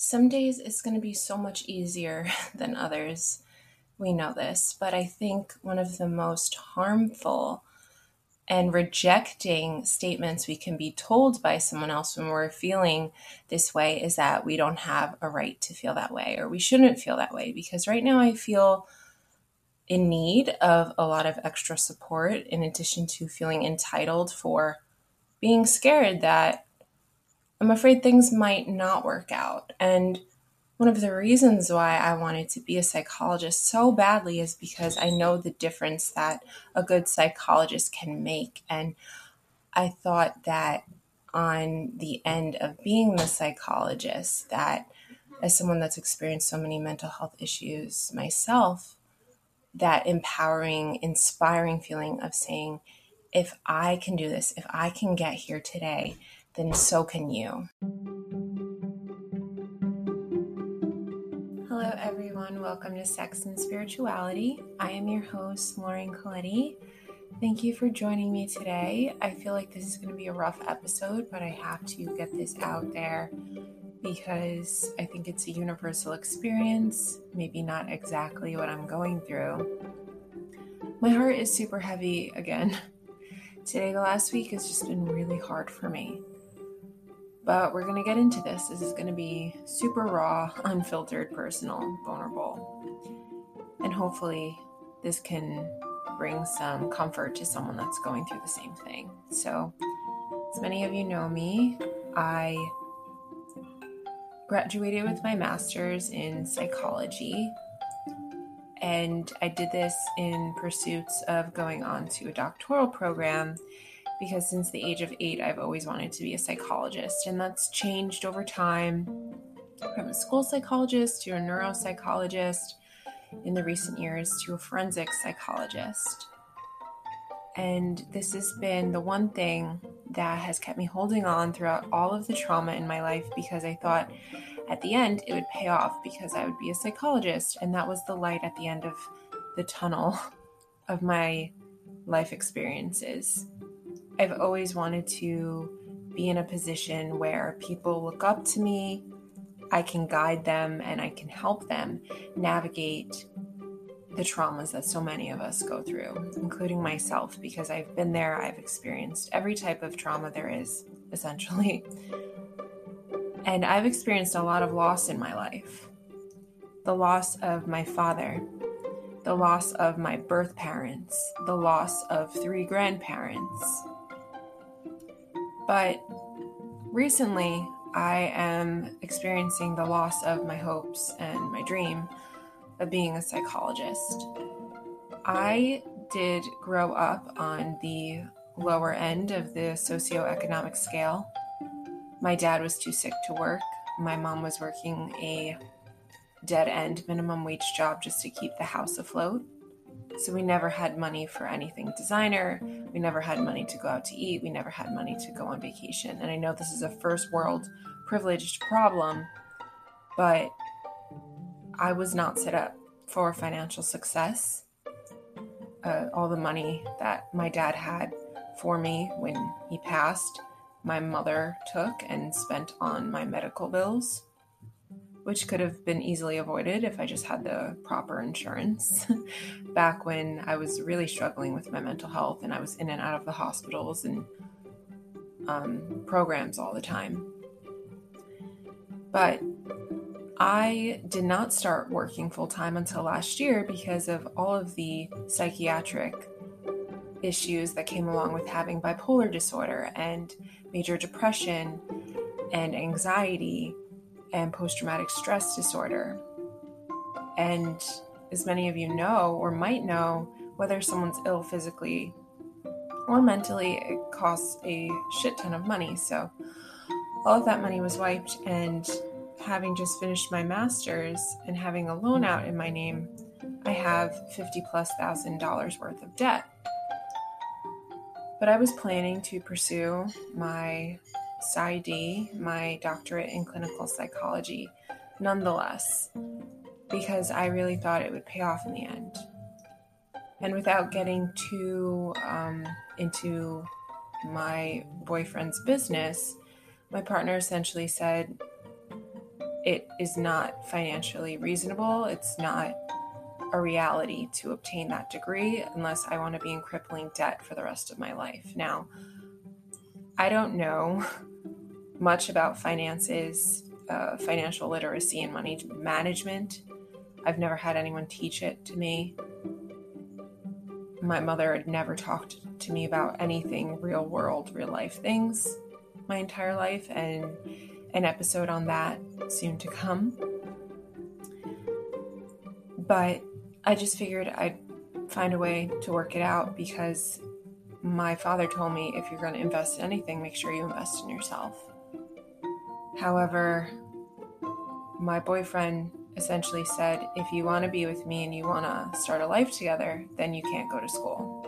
Some days it's going to be so much easier than others. We know this, but I think one of the most harmful and rejecting statements we can be told by someone else when we're feeling this way is that we don't have a right to feel that way or we shouldn't feel that way because right now I feel in need of a lot of extra support in addition to feeling entitled for being scared that I'm afraid things might not work out. And one of the reasons why I wanted to be a psychologist so badly is because I know the difference that a good psychologist can make. And I thought that on the end of being the psychologist, that as someone that's experienced so many mental health issues myself, that empowering, inspiring feeling of saying, if I can do this, if I can get here today, then so can you. Hello, everyone. Welcome to Sex and Spirituality. I am your host, Lauren Colletti. Thank you for joining me today. I feel like this is going to be a rough episode, but I have to get this out there because I think it's a universal experience, maybe not exactly what I'm going through. My heart is super heavy again. Today, the last week, has just been really hard for me. But we're going to get into this. This is going to be super raw, unfiltered, personal, vulnerable. And hopefully, this can bring some comfort to someone that's going through the same thing. So, as many of you know me, I graduated with my master's in psychology. And I did this in pursuits of going on to a doctoral program because since the age of eight, I've always wanted to be a psychologist, and that's changed over time from a school psychologist to a neuropsychologist in the recent years to a forensic psychologist. And this has been the one thing that has kept me holding on throughout all of the trauma in my life because I thought at the end it would pay off because I would be a psychologist. And that was the light at the end of the tunnel of my life experiences. I've always wanted to be in a position where people look up to me, I can guide them, and I can help them navigate the traumas that so many of us go through, including myself, because I've been there, I've experienced every type of trauma there is, essentially. And I've experienced a lot of loss in my life the loss of my father, the loss of my birth parents, the loss of three grandparents, but recently, I am experiencing the loss of my hopes and my dream of being a psychologist. I did grow up on the lower end of the socioeconomic scale. My dad was too sick to work. My mom was working a dead end minimum wage job just to keep the house afloat. So we never had money for anything designer. We never had money to go out to eat. We never had money to go on vacation. And I know this is a first world privileged problem, but I was not set up for financial success. Uh, all the money that my dad had for me when he passed, my mother took and spent on my medical bills which could have been easily avoided if I just had the proper insurance back when I was really struggling with my mental health and I was in and out of the hospitals and um, programs all the time. But I did not start working full time until last year because of all of the psychiatric issues that came along with having bipolar disorder and major depression and anxiety and post traumatic stress disorder. And as many of you know or might know, whether someone's ill physically or mentally, it costs a shit ton of money. So all of that money was wiped, and having just finished my master's and having a loan out in my name, I have 50 plus thousand dollars worth of debt. But I was planning to pursue my PsyD, my doctorate in clinical psychology, nonetheless, because I really thought it would pay off in the end. And without getting too um, into my boyfriend's business, my partner essentially said, it is not financially reasonable. It's not a reality to obtain that degree unless I want to be in crippling debt for the rest of my life. Now, I don't know much about finances, uh, financial literacy, and money management. I've never had anyone teach it to me. My mother had never talked to me about anything real world, real life things my entire life, and an episode on that soon to come. But I just figured I'd find a way to work it out because my father told me if you're going to invest in anything, make sure you invest in yourself. However, my boyfriend essentially said, if you want to be with me and you want to start a life together, then you can't go to school.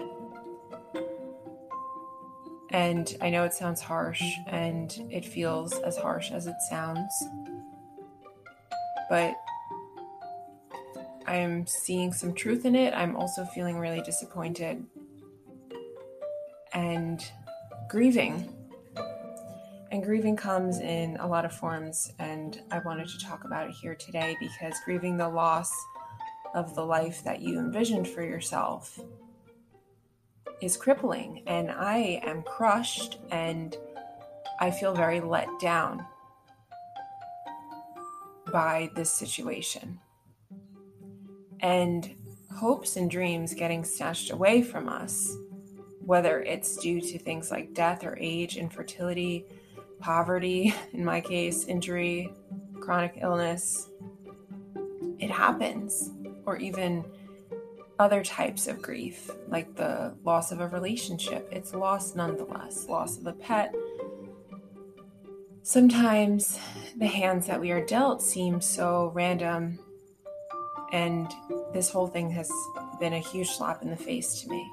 And I know it sounds harsh and it feels as harsh as it sounds, but I'm seeing some truth in it. I'm also feeling really disappointed and grieving. And grieving comes in a lot of forms, and I wanted to talk about it here today because grieving the loss of the life that you envisioned for yourself is crippling. And I am crushed and I feel very let down by this situation. And hopes and dreams getting snatched away from us whether it's due to things like death or age, infertility, poverty, in my case, injury, chronic illness. It happens, or even other types of grief, like the loss of a relationship. It's loss nonetheless, loss of a pet. Sometimes the hands that we are dealt seem so random, and this whole thing has been a huge slap in the face to me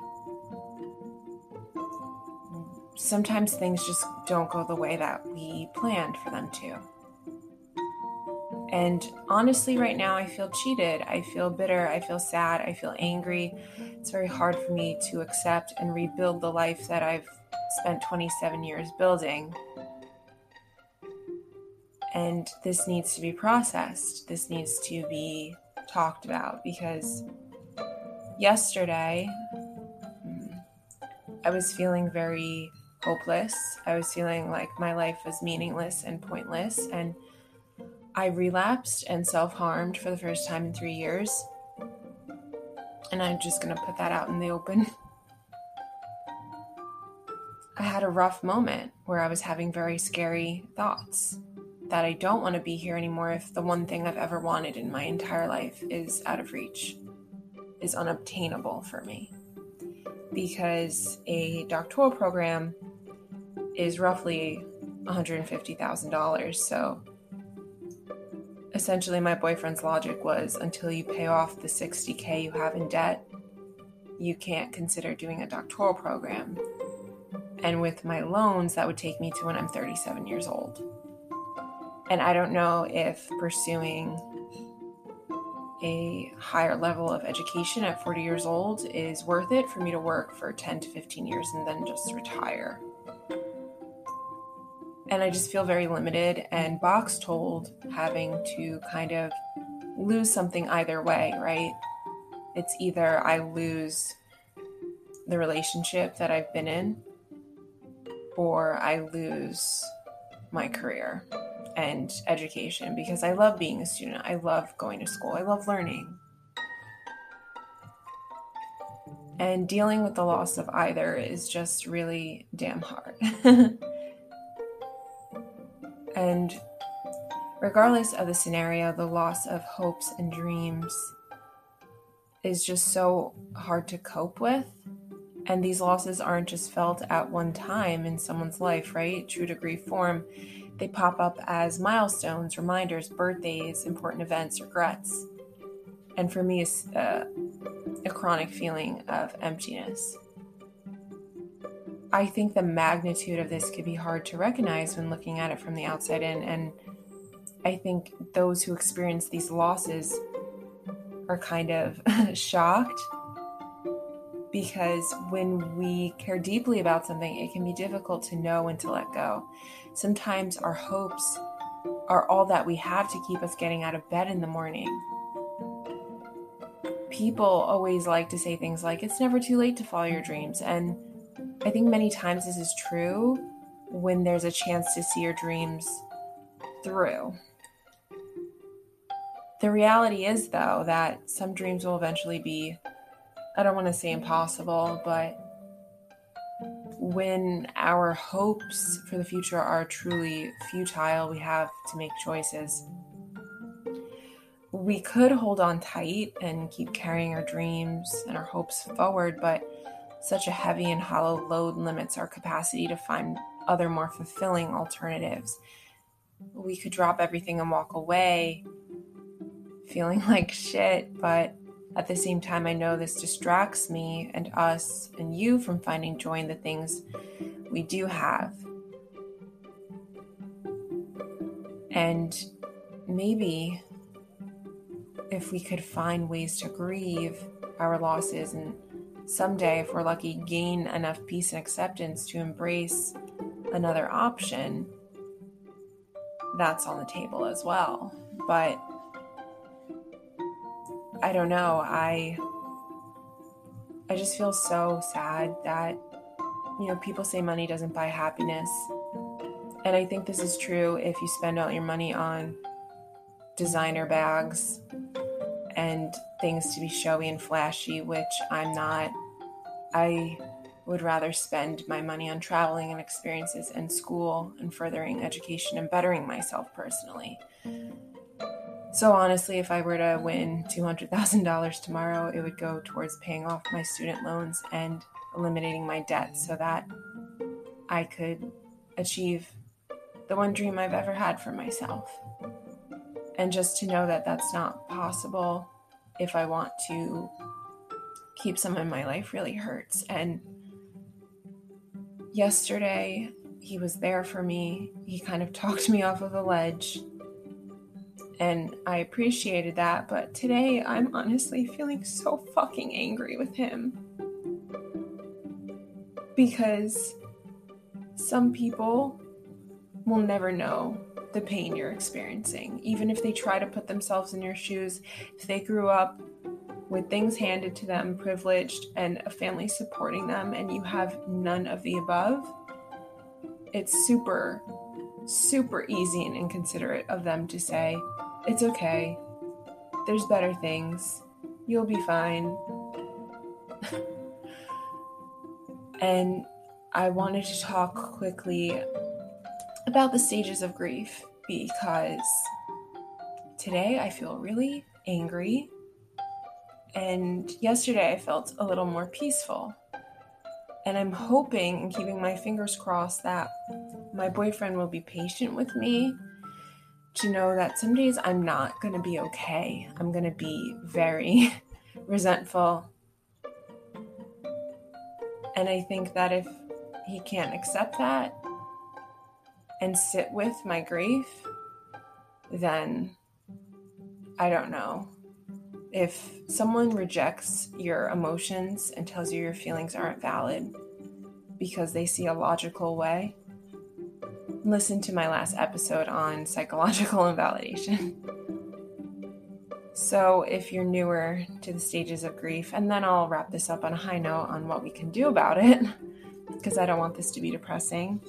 sometimes things just don't go the way that we planned for them to. And honestly, right now, I feel cheated. I feel bitter. I feel sad. I feel angry. It's very hard for me to accept and rebuild the life that I've spent 27 years building. And this needs to be processed. This needs to be talked about because yesterday mm, I was feeling very hopeless. I was feeling like my life was meaningless and pointless. And I relapsed and self harmed for the first time in three years. And I'm just going to put that out in the open. I had a rough moment where I was having very scary thoughts that I don't want to be here anymore if the one thing I've ever wanted in my entire life is out of reach, is unobtainable for me. Because a doctoral program is roughly $150,000. So essentially, my boyfriend's logic was until you pay off the 60K you have in debt, you can't consider doing a doctoral program. And with my loans, that would take me to when I'm 37 years old. And I don't know if pursuing a higher level of education at 40 years old is worth it for me to work for 10 to 15 years and then just retire and I just feel very limited and box told having to kind of lose something either way, right? It's either I lose the relationship that I've been in or I lose my career and education because I love being a student. I love going to school. I love learning. And dealing with the loss of either is just really damn hard. And regardless of the scenario, the loss of hopes and dreams is just so hard to cope with. And these losses aren't just felt at one time in someone's life, right? True to grief form, they pop up as milestones, reminders, birthdays, important events, regrets. And for me, it's uh, a chronic feeling of emptiness. I think the magnitude of this could be hard to recognize when looking at it from the outside in. And I think those who experience these losses are kind of shocked because when we care deeply about something, it can be difficult to know when to let go. Sometimes our hopes are all that we have to keep us getting out of bed in the morning. People always like to say things like, it's never too late to follow your dreams. And I think many times this is true when there's a chance to see your dreams through. The reality is, though, that some dreams will eventually be, I don't want to say impossible, but when our hopes for the future are truly futile, we have to make choices. We could hold on tight and keep carrying our dreams and our hopes forward, but such a heavy and hollow load limits our capacity to find other more fulfilling alternatives. We could drop everything and walk away feeling like shit, but at the same time, I know this distracts me and us and you from finding joy in the things we do have. And maybe if we could find ways to grieve our losses and someday, if we're lucky, gain enough peace and acceptance to embrace another option, that's on the table as well. But I don't know. I I just feel so sad that you know, people say money doesn't buy happiness. And I think this is true if you spend all your money on designer bags and things to be showy and flashy, which I'm not. I would rather spend my money on traveling and experiences and school and furthering education and bettering myself personally. So honestly, if I were to win $200,000 tomorrow, it would go towards paying off my student loans and eliminating my debt so that I could achieve the one dream I've ever had for myself. And just to know that that's not possible if I want to keep someone in my life really hurts. And yesterday, he was there for me. He kind of talked me off of a ledge and I appreciated that. But today, I'm honestly feeling so fucking angry with him. Because some people will never know the pain you're experiencing, even if they try to put themselves in your shoes. If they grew up with things handed to them, privileged, and a family supporting them, and you have none of the above, it's super, super easy and inconsiderate of them to say, it's okay. There's better things. You'll be fine. and I wanted to talk quickly about the stages of grief because today I feel really angry. And yesterday I felt a little more peaceful. And I'm hoping and keeping my fingers crossed that my boyfriend will be patient with me to know that some days I'm not going to be okay. I'm going to be very resentful. And I think that if he can't accept that and sit with my grief, then I don't know. If someone rejects your emotions and tells you your feelings aren't valid because they see a logical way, listen to my last episode on psychological invalidation. So, if you're newer to the stages of grief, and then I'll wrap this up on a high note on what we can do about it, because I don't want this to be depressing.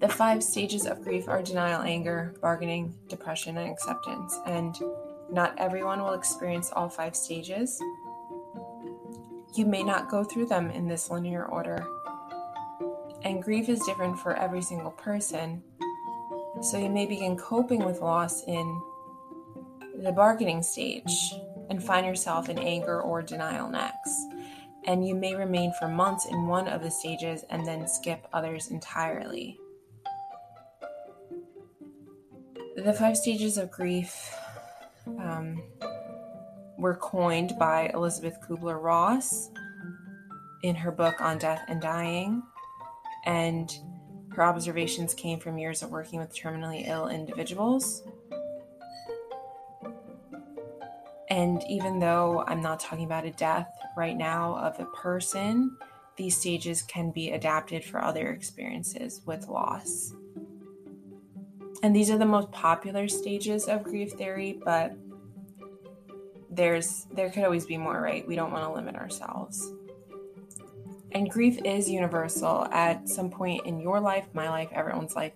The five stages of grief are denial, anger, bargaining, depression, and acceptance. And not everyone will experience all five stages. You may not go through them in this linear order, and grief is different for every single person. So you may begin coping with loss in the bargaining stage and find yourself in anger or denial next. And you may remain for months in one of the stages and then skip others entirely. The five stages of grief um, were coined by Elisabeth Kubler Ross in her book on death and dying and her observations came from years of working with terminally ill individuals. And even though I'm not talking about a death right now of a person, these stages can be adapted for other experiences with loss. And these are the most popular stages of grief theory, but there's there could always be more, right? We don't want to limit ourselves. And grief is universal. At some point in your life, my life, everyone's life,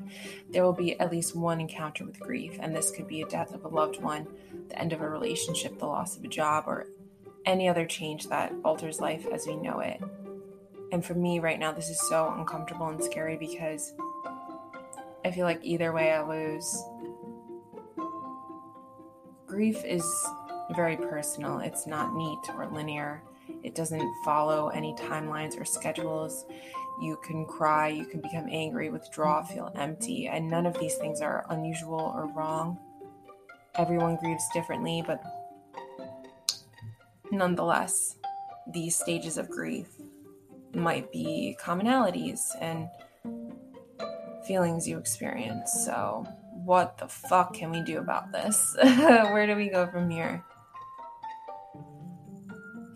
there will be at least one encounter with grief. And this could be a death of a loved one, the end of a relationship, the loss of a job, or any other change that alters life as we know it. And for me right now, this is so uncomfortable and scary because I feel like either way I lose. Grief is very personal, it's not neat or linear. It doesn't follow any timelines or schedules. You can cry, you can become angry, withdraw, feel empty, and none of these things are unusual or wrong. Everyone grieves differently, but nonetheless, these stages of grief might be commonalities and feelings you experience. So, what the fuck can we do about this? Where do we go from here?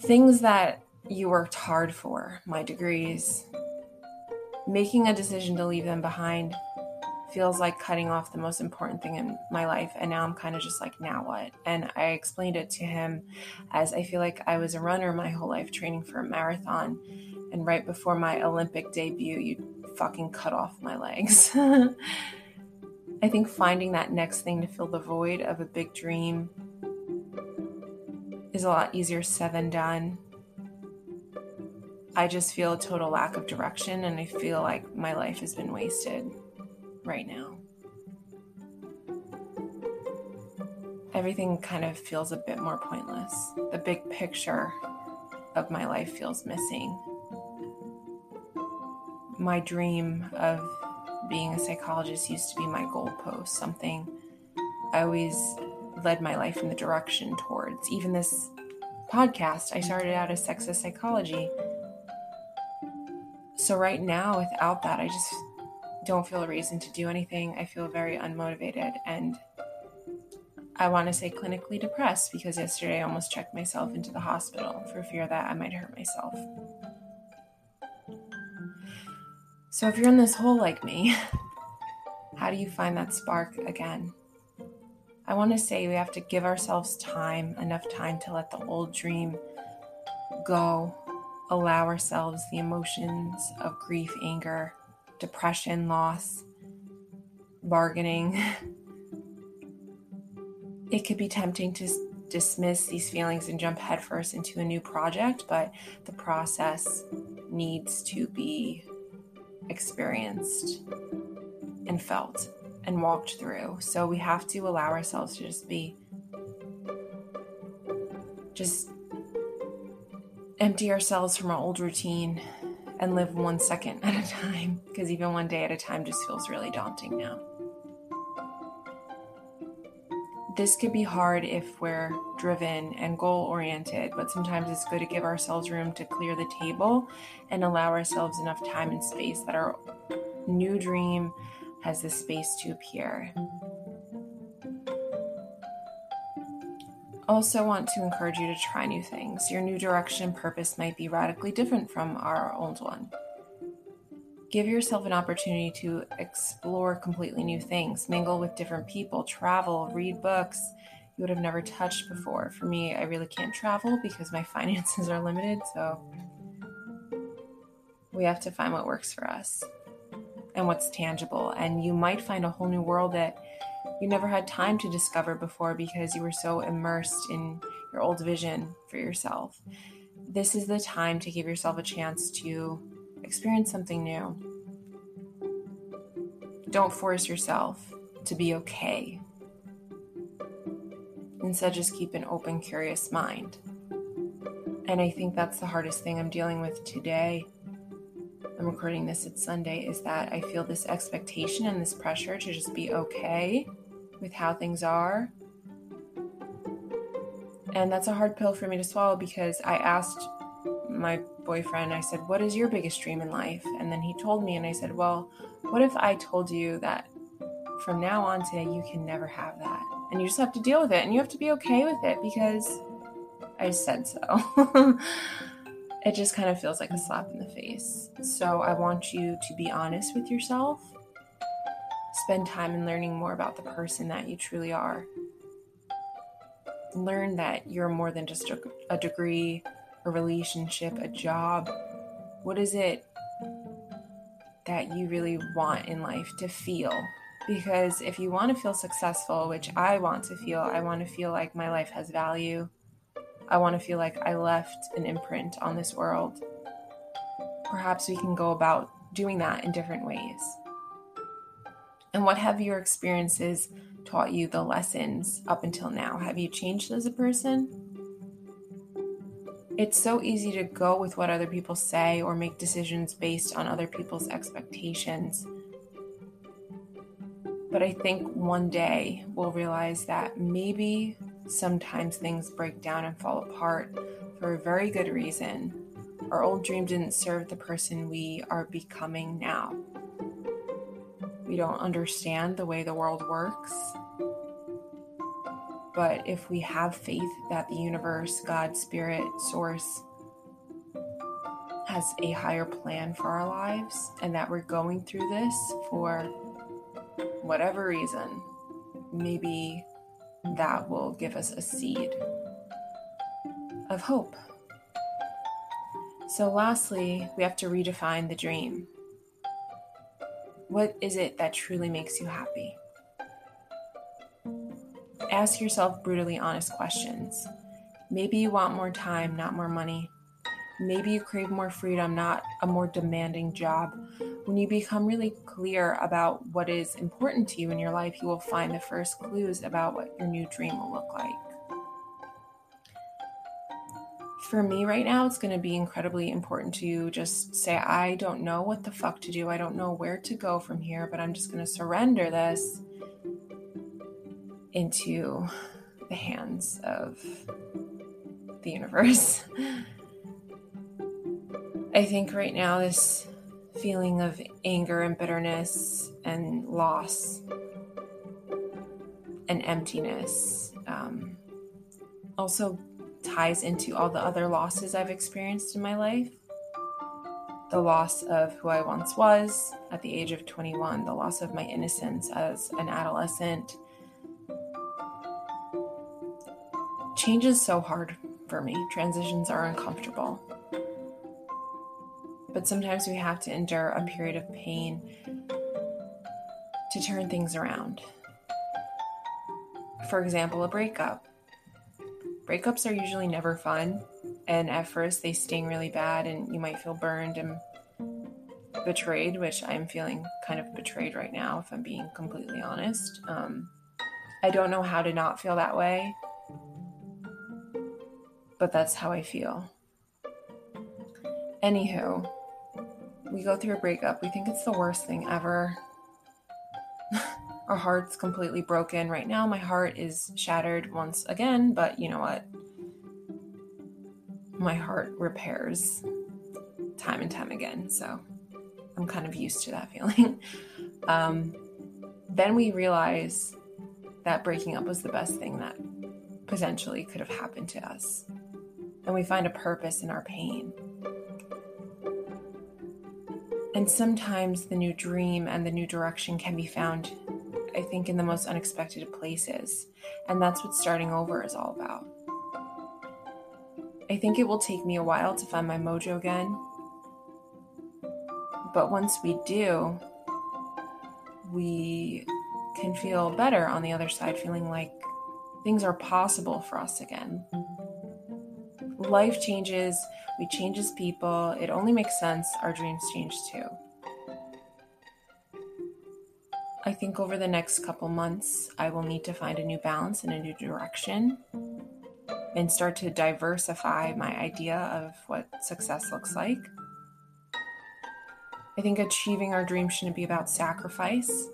Things that you worked hard for, my degrees, making a decision to leave them behind feels like cutting off the most important thing in my life. And now I'm kind of just like, now what? And I explained it to him as I feel like I was a runner my whole life training for a marathon. And right before my Olympic debut, you fucking cut off my legs. I think finding that next thing to fill the void of a big dream is a lot easier said than done. I just feel a total lack of direction, and I feel like my life has been wasted right now. Everything kind of feels a bit more pointless. The big picture of my life feels missing. My dream of being a psychologist used to be my goalpost, something I always led my life in the direction towards. Even this podcast, I started out as sexist psychology. So, right now, without that, I just don't feel a reason to do anything. I feel very unmotivated and I want to say clinically depressed because yesterday I almost checked myself into the hospital for fear that I might hurt myself. So, if you're in this hole like me, how do you find that spark again? I want to say we have to give ourselves time, enough time to let the old dream go, allow ourselves the emotions of grief, anger, depression, loss, bargaining. It could be tempting to dismiss these feelings and jump headfirst into a new project, but the process needs to be experienced and felt and walked through. So we have to allow ourselves to just be, just empty ourselves from our old routine and live one second at a time because even one day at a time just feels really daunting now. This could be hard if we're driven and goal oriented, but sometimes it's good to give ourselves room to clear the table and allow ourselves enough time and space that our new dream has the space to appear. also want to encourage you to try new things. Your new direction and purpose might be radically different from our old one. Give yourself an opportunity to explore completely new things, mingle with different people, travel, read books you would have never touched before. For me, I really can't travel because my finances are limited, so we have to find what works for us and what's tangible. And you might find a whole new world that you never had time to discover before because you were so immersed in your old vision for yourself. This is the time to give yourself a chance to experience something new. Don't force yourself to be okay. Instead, just keep an open, curious mind. And I think that's the hardest thing I'm dealing with today. I'm recording this, it's Sunday, is that I feel this expectation and this pressure to just be okay with how things are. And that's a hard pill for me to swallow because I asked my boyfriend, I said, What is your biggest dream in life? And then he told me, and I said, Well, what if I told you that from now on today, you can never have that? And you just have to deal with it and you have to be okay with it because I said so. it just kind of feels like a slap in the face. So I want you to be honest with yourself Spend time in learning more about the person that you truly are. Learn that you're more than just a, a degree, a relationship, a job. What is it that you really want in life to feel? Because if you want to feel successful, which I want to feel, I want to feel like my life has value. I want to feel like I left an imprint on this world. Perhaps we can go about doing that in different ways. And what have your experiences taught you the lessons up until now? Have you changed as a person? It's so easy to go with what other people say or make decisions based on other people's expectations. But I think one day we'll realize that maybe sometimes things break down and fall apart for a very good reason. Our old dream didn't serve the person we are becoming now. We don't understand the way the world works. But if we have faith that the universe, God, Spirit, Source has a higher plan for our lives and that we're going through this for whatever reason, maybe that will give us a seed of hope. So, lastly, we have to redefine the dream. What is it that truly makes you happy? Ask yourself brutally honest questions. Maybe you want more time, not more money. Maybe you crave more freedom, not a more demanding job. When you become really clear about what is important to you in your life, you will find the first clues about what your new dream will look like. For me right now, it's going to be incredibly important to you. just say, I don't know what the fuck to do. I don't know where to go from here, but I'm just going to surrender this into the hands of the universe. I think right now, this feeling of anger and bitterness and loss and emptiness um, also ties into all the other losses I've experienced in my life. The loss of who I once was at the age of 21, the loss of my innocence as an adolescent. Change is so hard for me. Transitions are uncomfortable but sometimes we have to endure a period of pain to turn things around. For example, a breakup. Breakups are usually never fun, and at first they sting really bad, and you might feel burned and betrayed, which I'm feeling kind of betrayed right now, if I'm being completely honest. Um, I don't know how to not feel that way, but that's how I feel. Anywho, we go through a breakup. We think it's the worst thing ever. Our heart's completely broken. Right now, my heart is shattered once again, but you know what? My heart repairs time and time again. So I'm kind of used to that feeling. Um, then we realize that breaking up was the best thing that potentially could have happened to us. And we find a purpose in our pain. And sometimes the new dream and the new direction can be found, I think, in the most unexpected places. And that's what starting over is all about. I think it will take me a while to find my mojo again. But once we do, we can feel better on the other side, feeling like things are possible for us again. Life changes we change as people. It only makes sense our dreams change too. I think over the next couple months, I will need to find a new balance and a new direction and start to diversify my idea of what success looks like. I think achieving our dreams shouldn't be about sacrifice,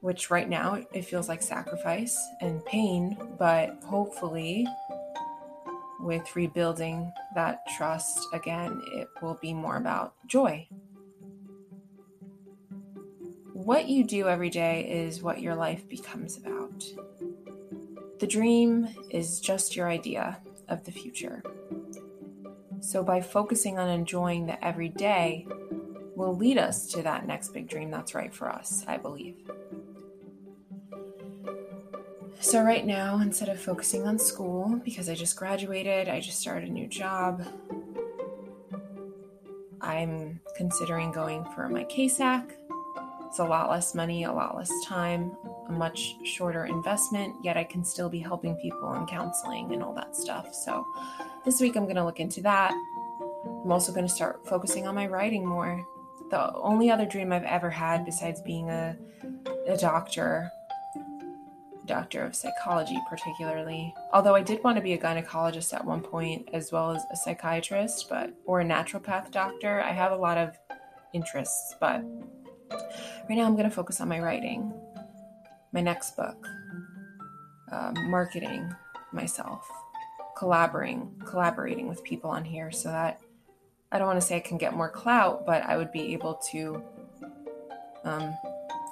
which right now it feels like sacrifice and pain, but hopefully with rebuilding that trust again, it will be more about joy. What you do every day is what your life becomes about. The dream is just your idea of the future. So, by focusing on enjoying the everyday, will lead us to that next big dream that's right for us, I believe. So, right now, instead of focusing on school, because I just graduated, I just started a new job, I'm considering going for my CASAC. It's a lot less money, a lot less time, a much shorter investment, yet I can still be helping people and counseling and all that stuff. So, this week I'm going to look into that. I'm also going to start focusing on my writing more. The only other dream I've ever had, besides being a, a doctor, doctor of psychology, particularly. Although I did want to be a gynecologist at one point, as well as a psychiatrist, but or a naturopath doctor. I have a lot of interests, but right now I'm going to focus on my writing, my next book, um, marketing myself, collaborating, collaborating with people on here, so that I don't want to say I can get more clout, but I would be able to. Um,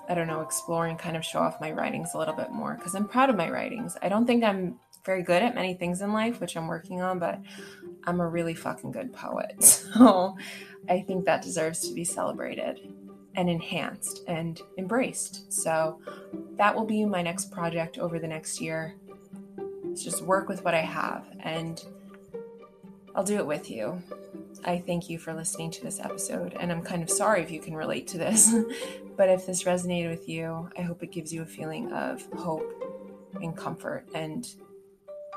I don't know, explore and kind of show off my writings a little bit more because I'm proud of my writings. I don't think I'm very good at many things in life, which I'm working on, but I'm a really fucking good poet. So I think that deserves to be celebrated and enhanced and embraced. So that will be my next project over the next year. It's just work with what I have and I'll do it with you. I thank you for listening to this episode, and I'm kind of sorry if you can relate to this. but if this resonated with you, I hope it gives you a feeling of hope and comfort. And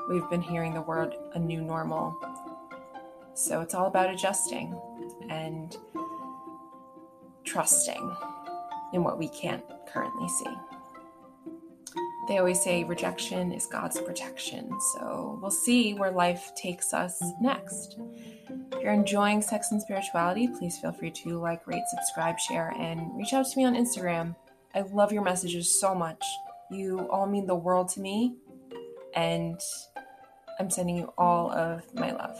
we've been hearing the word a new normal. So it's all about adjusting and trusting in what we can't currently see. They always say rejection is God's protection. So we'll see where life takes us next. If you're enjoying sex and spirituality, please feel free to like, rate, subscribe, share, and reach out to me on Instagram. I love your messages so much. You all mean the world to me, and I'm sending you all of my love.